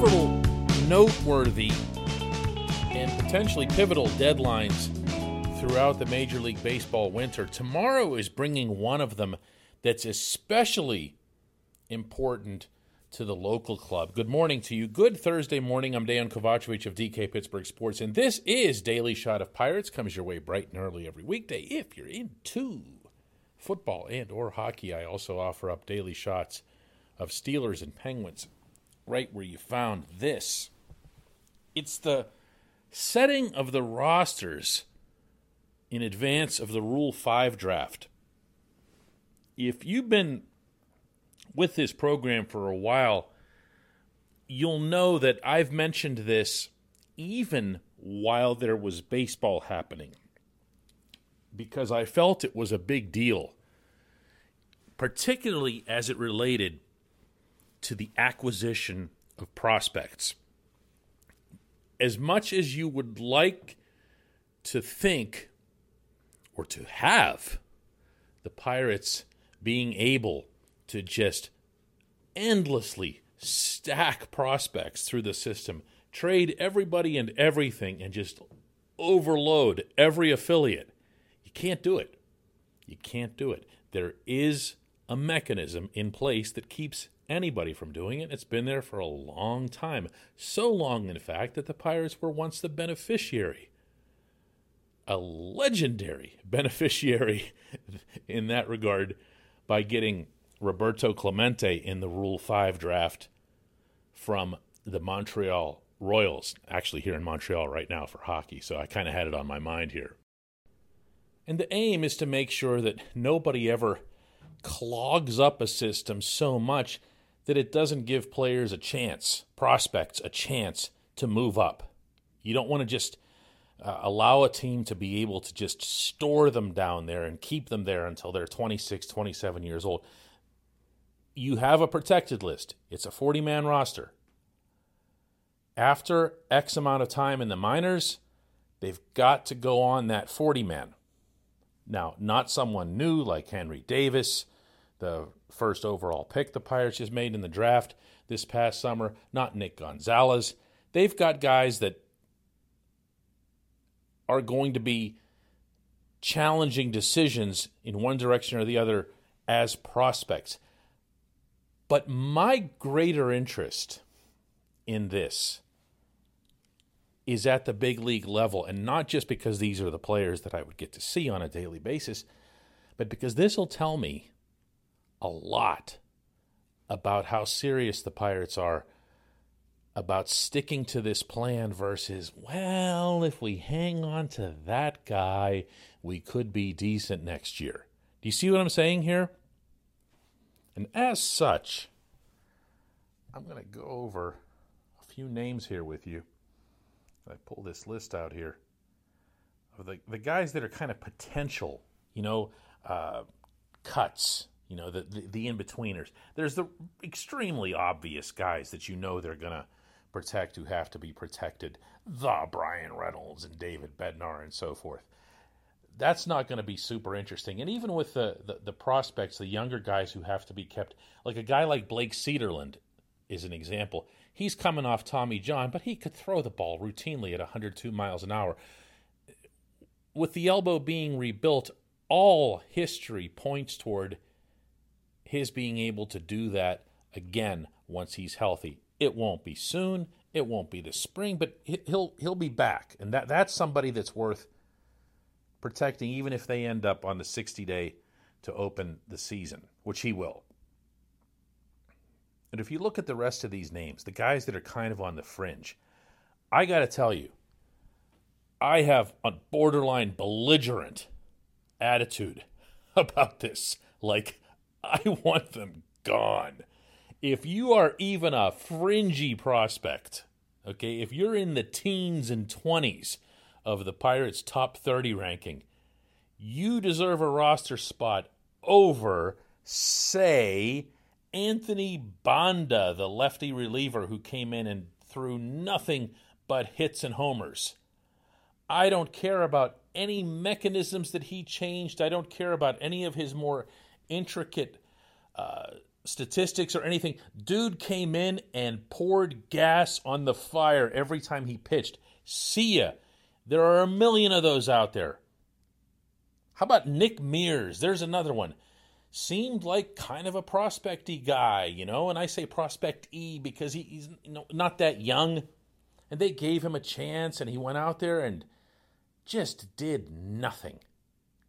several noteworthy and potentially pivotal deadlines throughout the Major League Baseball winter. Tomorrow is bringing one of them that's especially important to the local club. Good morning to you. Good Thursday morning. I'm Dejan Kovacevic of DK Pittsburgh Sports, and this is Daily Shot of Pirates. Comes your way bright and early every weekday if you're into football and or hockey. I also offer up daily shots of Steelers and Penguins right where you found this. It's the setting of the rosters in advance of the Rule 5 draft. If you've been with this program for a while, you'll know that I've mentioned this even while there was baseball happening because I felt it was a big deal, particularly as it related to the acquisition of prospects. As much as you would like to think or to have the Pirates being able to just endlessly stack prospects through the system, trade everybody and everything, and just overload every affiliate. You can't do it. You can't do it. There is a mechanism in place that keeps anybody from doing it. It's been there for a long time. So long, in fact, that the Pirates were once the beneficiary. A legendary beneficiary in that regard by getting Roberto Clemente in the Rule 5 draft from the Montreal Royals, actually here in Montreal right now for hockey, so I kind of had it on my mind here. And the aim is to make sure that nobody ever clogs up a system so much that it doesn't give players a chance, prospects a chance to move up. You don't want to just uh, allow a team to be able to just store them down there and keep them there until they're 26, 27 years old you have a protected list. It's a 40 man roster. After X amount of time in the minors, they've got to go on that 40 man. Now, not someone new like Henry Davis, the first overall pick the Pirates just made in the draft this past summer, not Nick Gonzales. They've got guys that are going to be challenging decisions in one direction or the other as prospects. But my greater interest in this is at the big league level, and not just because these are the players that I would get to see on a daily basis, but because this will tell me a lot about how serious the Pirates are about sticking to this plan versus, well, if we hang on to that guy, we could be decent next year. Do you see what I'm saying here? And as such, I'm going to go over a few names here with you. I pull this list out here of the, the guys that are kind of potential, you know, uh, cuts, you know, the, the, the in betweeners. There's the extremely obvious guys that you know they're to protect who have to be protected the Bryan Reynolds and David Bednar and so forth that's not going to be super interesting. And even with the, the, the, prospects, the younger guys who have to be kept, like a guy like Blake Cederlind is an example. He's coming off Tommy John, but he could throw the ball routinely at 102 miles an hour. With the elbow being rebuilt, all history points toward his being able to do that again once he's healthy. It won't be soon. It won't be this spring, but he'll he'll be back, and that that's somebody that's worth protecting, even if they end up on the 60 day to open the season, which he will. And if you look at the rest of these names, the guys that are kind of on the fringe, I got to tell you, I have a borderline belligerent attitude about this. Like, I want them gone. If you are even a fringy prospect, okay, if you're in the teens and 20s, of the Pirates' top 30 ranking, you deserve a roster spot over, say, Anthony Banda, the lefty reliever who came in and threw nothing but hits and homers. I don't care about any mechanisms that he changed. I don't care about any of his more intricate uh, statistics or anything. Dude came in and poured gas on the fire every time he pitched. See ya. There are a million of those out there. How about Nick Mears? There's another one. Seemed like kind of a prospecty guy, you know, and I say prospect E because he, he's not that young. And they gave him a chance, and he went out there and just did nothing.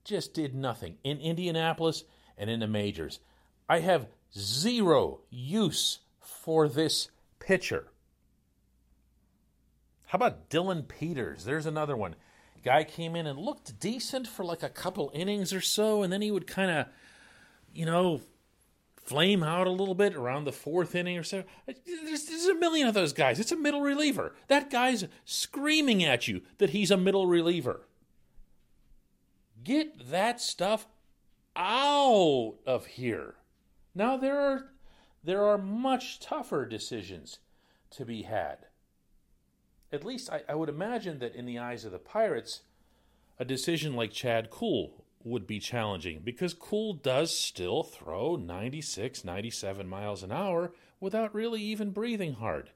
Just did nothing in Indianapolis and in the majors. I have zero use for this pitcher. How about Dylan Peters? There's another one. Guy came in and looked decent for like a couple innings or so, and then he would kind of, you know, flame out a little bit around the fourth inning or so. There's, there's, a million of those guys. It's a middle reliever. That guy's screaming at you that he's a middle reliever. Get that stuff out of here. Now there are there are much tougher decisions to be had. At least I, I would imagine that in the eyes of the Pirates, a decision like Chad Kuhl would be challenging because Kuhl does still throw 96, 97 miles an hour without really even breathing hard.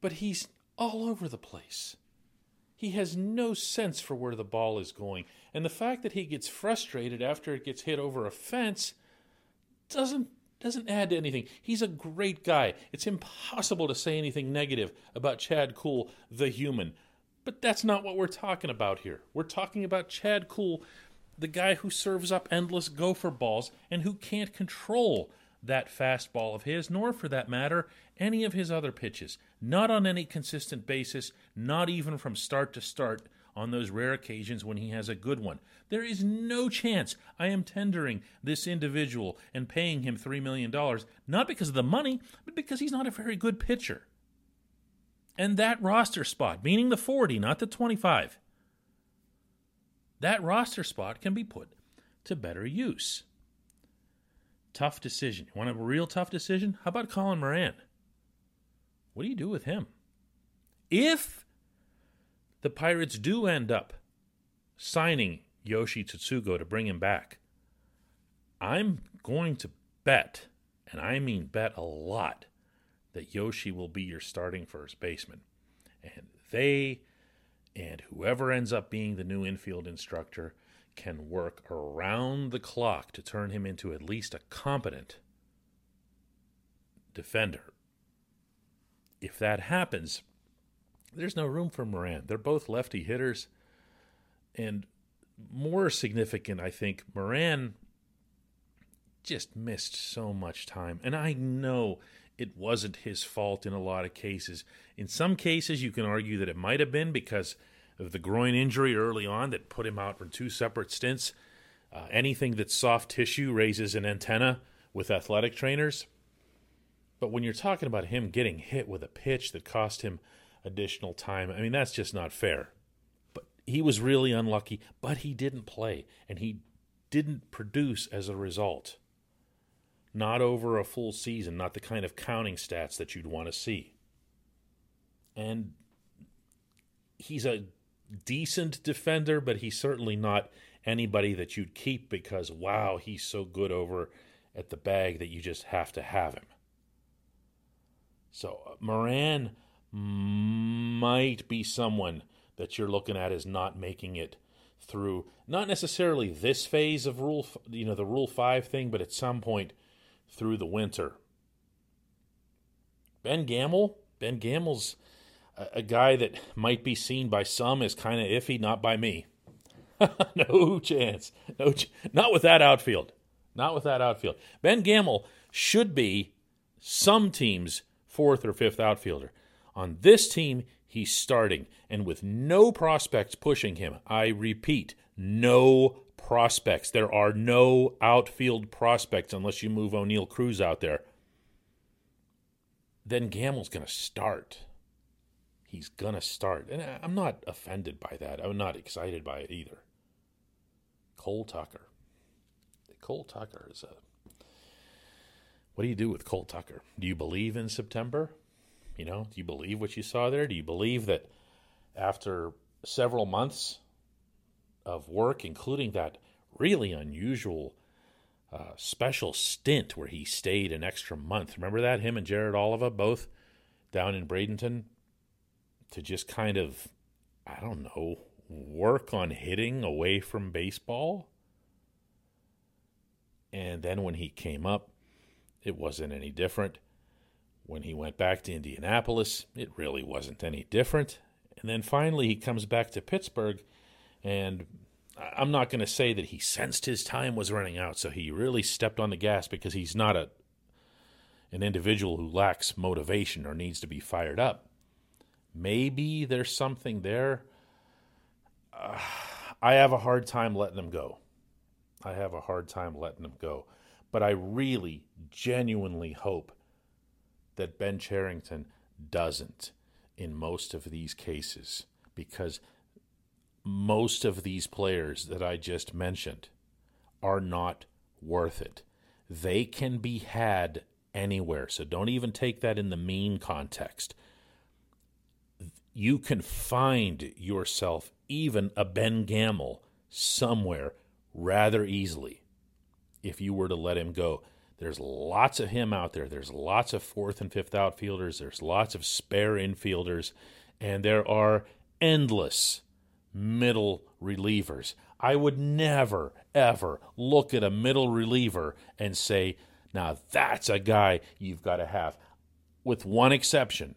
But he's all over the place. He has no sense for where the ball is going. And the fact that he gets frustrated after it gets hit over a fence doesn't doesn't add to anything. He's a great guy. It's impossible to say anything negative about Chad Kuhl, the human. But that's not what we're talking about here. We're talking about Chad Kuhl, the guy who serves up endless gopher balls and who can't control that fastball of his, nor for that matter, any of his other pitches. Not on any consistent basis, not even from start to start on those rare occasions when he has a good one. There is no chance I am tendering this individual and paying him $3 million, not because of the money, but because he's not a very good pitcher. And that roster spot, meaning the 40, not the 25, that roster spot can be put to better use. Tough decision. You want a real tough decision? How about Colin Moran? What do you do with him? If the Pirates do end up signing Yoshi Tsutsugo to bring him back, I'm going to bet, and I mean bet a lot, that Yoshi will be your starting first baseman. And they and whoever ends up being the new infield instructor can work around the clock to turn him into at least a competent defender. If that happens, there's no room for Moran. They're both lefty hitters. And more significant, I think, Moran just missed so much time. And I know it wasn't his fault in a lot of cases. In some cases, you can argue that it might have been because of the groin injury early on that put him out for two separate stints. Uh, anything that's soft tissue raises an antenna with athletic trainers. But when you're talking about him getting hit with a pitch that cost him additional time. I mean, that's just not fair. But he was really unlucky, but he didn't play, and he didn't produce as a result. Not over a full season, not the kind of counting stats that you'd want to see. And he's a decent defender, but he's certainly not anybody that you'd keep because, wow, he's so good over at the bag that you just have to have him. So, uh, Moran might be someone that you're looking at as not making it through not necessarily this phase of rule you know the rule 5 thing but at some point through the winter Ben Gamel Ben Gamel's a, guy that might be seen by some as kind of iffy not by me no chance no ch- not with that outfield not with that outfield Ben Gamel should be some teams fourth or fifth outfielder on this team, he's starting, and with no prospects pushing him. I repeat, no prospects. There are no outfield prospects unless you move Oneil Cruz out there. Then Gamel's going to start. He's to start. And I'm not offended by that. I'm not excited by it either. Cole Tucker. Cole Tucker is a. What do you do with Cole Tucker? Do you believe in September? You know, do you believe what you saw there? Do you believe that after several months of work, including that really unusual uh, special stint where he stayed an extra month. Remember that? Him and Jared Oliva both down in Bradenton to just kind of, I don't know, work on hitting away from baseball. And then when he came up, it wasn't any different. When he went back to Indianapolis, it really wasn't any different. And then finally, he comes back to Pittsburgh, and I'm not going to say that he sensed his time was running out, so he really stepped on the gas because he's not a an individual who lacks motivation or needs to be fired up. Maybe there's something there. Uh, I have a hard time letting them go. I have a hard time letting them go. But I really, genuinely hope that Ben Cherington doesn't in most of these cases because most of these players that I just mentioned are not worth it. They can be had anywhere. So don't even take that in the mean context. You can find yourself even a Ben Gamel somewhere rather easily if you were to let him go. There's lots of him out there. There's lots of fourth and fifth outfielders. There's lots of spare infielders. And there are endless middle relievers. I would never, ever look at a middle reliever and say, now that's a guy you've got to have, with one exception.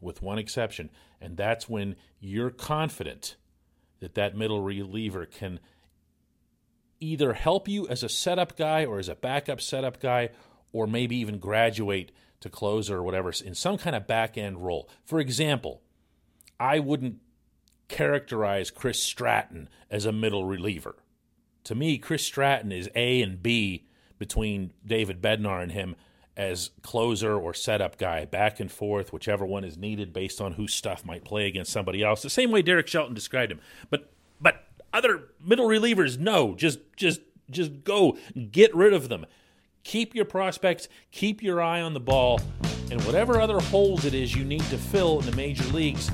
With one exception. And that's when you're confident that that middle reliever can either help you as a setup guy or as a backup setup guy, or maybe even graduate to closer or whatever in some kind of back end role. For example, I wouldn't characterize Chris Stratton as a middle reliever. To me, Chris Stratton is A and B between David Bednar and him as closer or setup guy, back and forth, whichever one is needed based on whose stuff might play against somebody else. The same way Derek Shelton described him. But but other middle relievers, no, just just just go get rid of them. Keep your prospects, keep your eye on the ball, and whatever other holes it is you need to fill in the major leagues,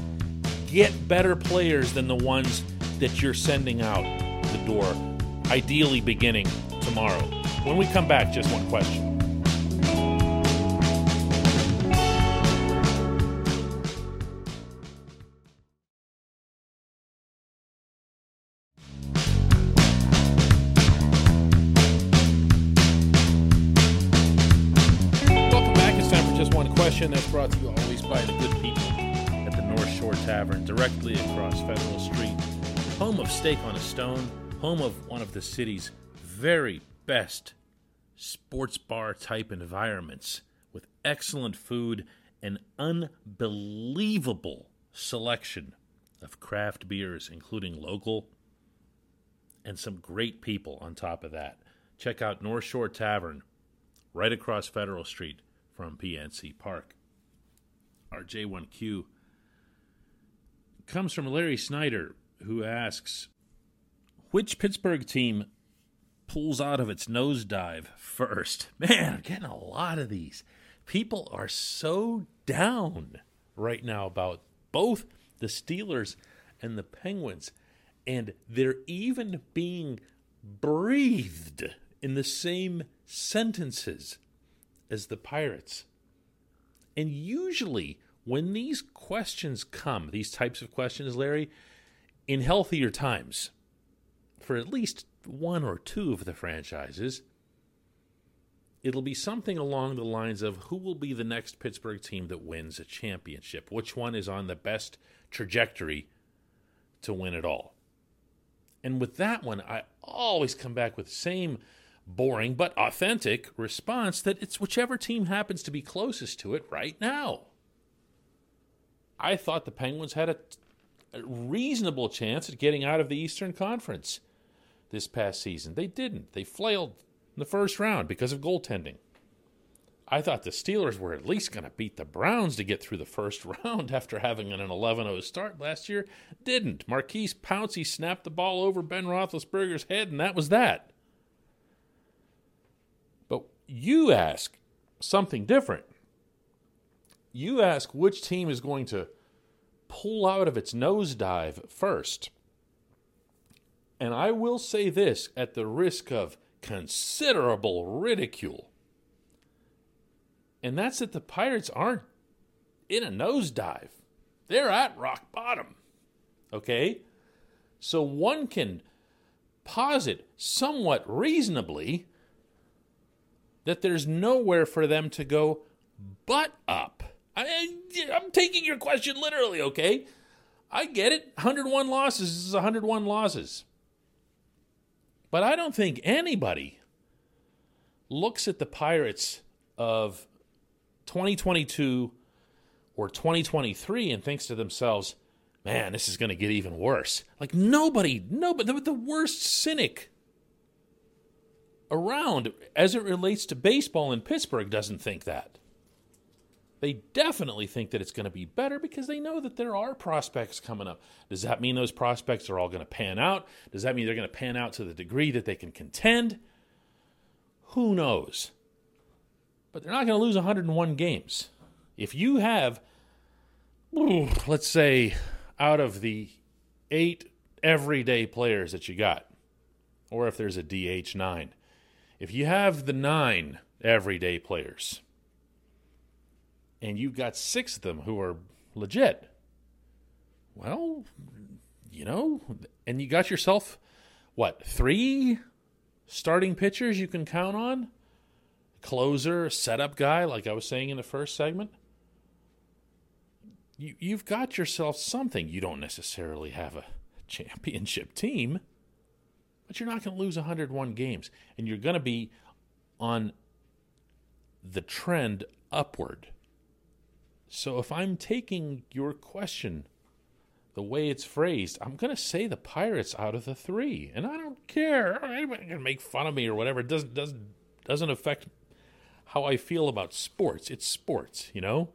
get better players than the ones that you're sending out the door, ideally beginning tomorrow. When we come back, just one question. Question that's brought to you always by the good people at the North Shore Tavern, directly across Federal Street, home of Steak on a Stone, home of one of the city's very best sports bar type environments with excellent food and unbelievable selection of craft beers, including local and some great people on top of that. Check out North Shore Tavern right across Federal Street from PNC Park. Our J1Q comes from Larry Snyder, who asks Which Pittsburgh team pulls out of its nosedive first? Man, I'm getting a lot of these. People are so down right now about both the Steelers and the Penguins, and they're even being breathed in the same sentences as the Pirates. And usually, when these questions come, these types of questions, Larry, in healthier times, for at least one or two of the franchises, it'll be something along the lines of who will be the next Pittsburgh team that wins a championship? Which one is on the best trajectory to win it all? And with that one, I always come back with the same boring but authentic response that it's whichever team happens to be closest to it right now. I thought the Penguins had a, a reasonable chance at getting out of the Eastern Conference this past season. They didn't. They flailed in the first round because of goaltending. I thought the Steelers were at least going to beat the Browns to get through the first round after having an 11 0 start last year. Didn't. Maurkice Pouncey snapped the ball over Ben Roethlisberger's head, and that was that. You ask something different. You ask which team is going to pull out of its nosedive first. And I will say this at the risk of considerable ridicule. And that's that the Pirates aren't in a nosedive. They're at rock bottom. Okay? So one can posit somewhat reasonably that there's nowhere for them to go but up. I, am taking your question literally, okay? I get it. 101 losses is 101 losses. But I don't think anybody looks at the Pirates of 2022 or 2023 and thinks to themselves, man, this is going to get even worse. Like nobody, nobody, the, the worst cynic around as it relates to baseball in Pittsburgh doesn't think that. They definitely think that it's going to be better because they know that there are prospects coming up. Does that mean those prospects are all going to pan out? Does that mean they're going to pan out to the degree that they can contend? Who knows? But they're not going to lose 101 games. If you have, let's say, out of the eight everyday players that you got, or if there's a DH nine, if you have the nine everyday players and you've got six of them who are legit, well, you know, and you got yourself, what, three starting pitchers you can count on? Closer, setup guy, like I was saying in the first segment you, you've got yourself something. You don't necessarily have a championship team, but you're not going to lose 101 games. And you're going to be on the trend upward. So if I'm taking your question the way it's phrased, I'm going to say the Pirates out of the three. And I don't care. Anybody can make fun of me or whatever. It doesn't, doesn't, doesn't affect how I feel about sports. It's sports, you know?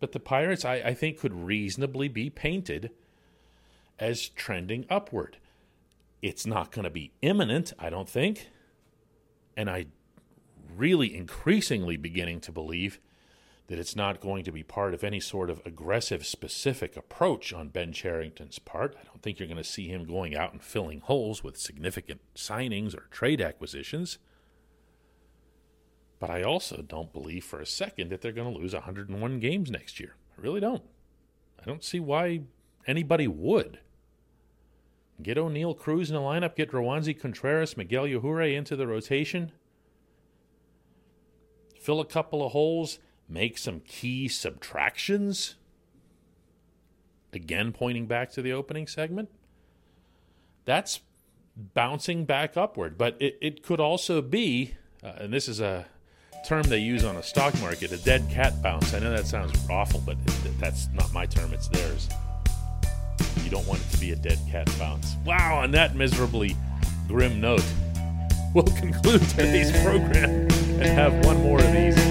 But the Pirates, I, I think, could reasonably be painted as trending upward. It's not going to be imminent, I don't think. And I really increasingly beginning to believe that it's not going to be part of any sort of aggressive, specific approach on Ben Cherington's part. I don't think you're going to see him going out and filling holes with significant signings or trade acquisitions. But I also don't believe for a second that they're going to lose 101 games next year. I really don't. I don't see why anybody would. Get Oneil Cruz in the lineup, get Roansy Contreras, Miguel Yajure into the rotation, fill a couple of holes, make some key subtractions. Again, pointing back to the opening segment. That's bouncing back upward. But it, it could also be, uh, and this is a term they use on a stock market, a dead cat bounce. I know that sounds awful, but that's not my term, it's theirs. You don't want it to be a dead cat bounce. Wow, on that miserably grim note, we'll conclude today's program and have one more of these.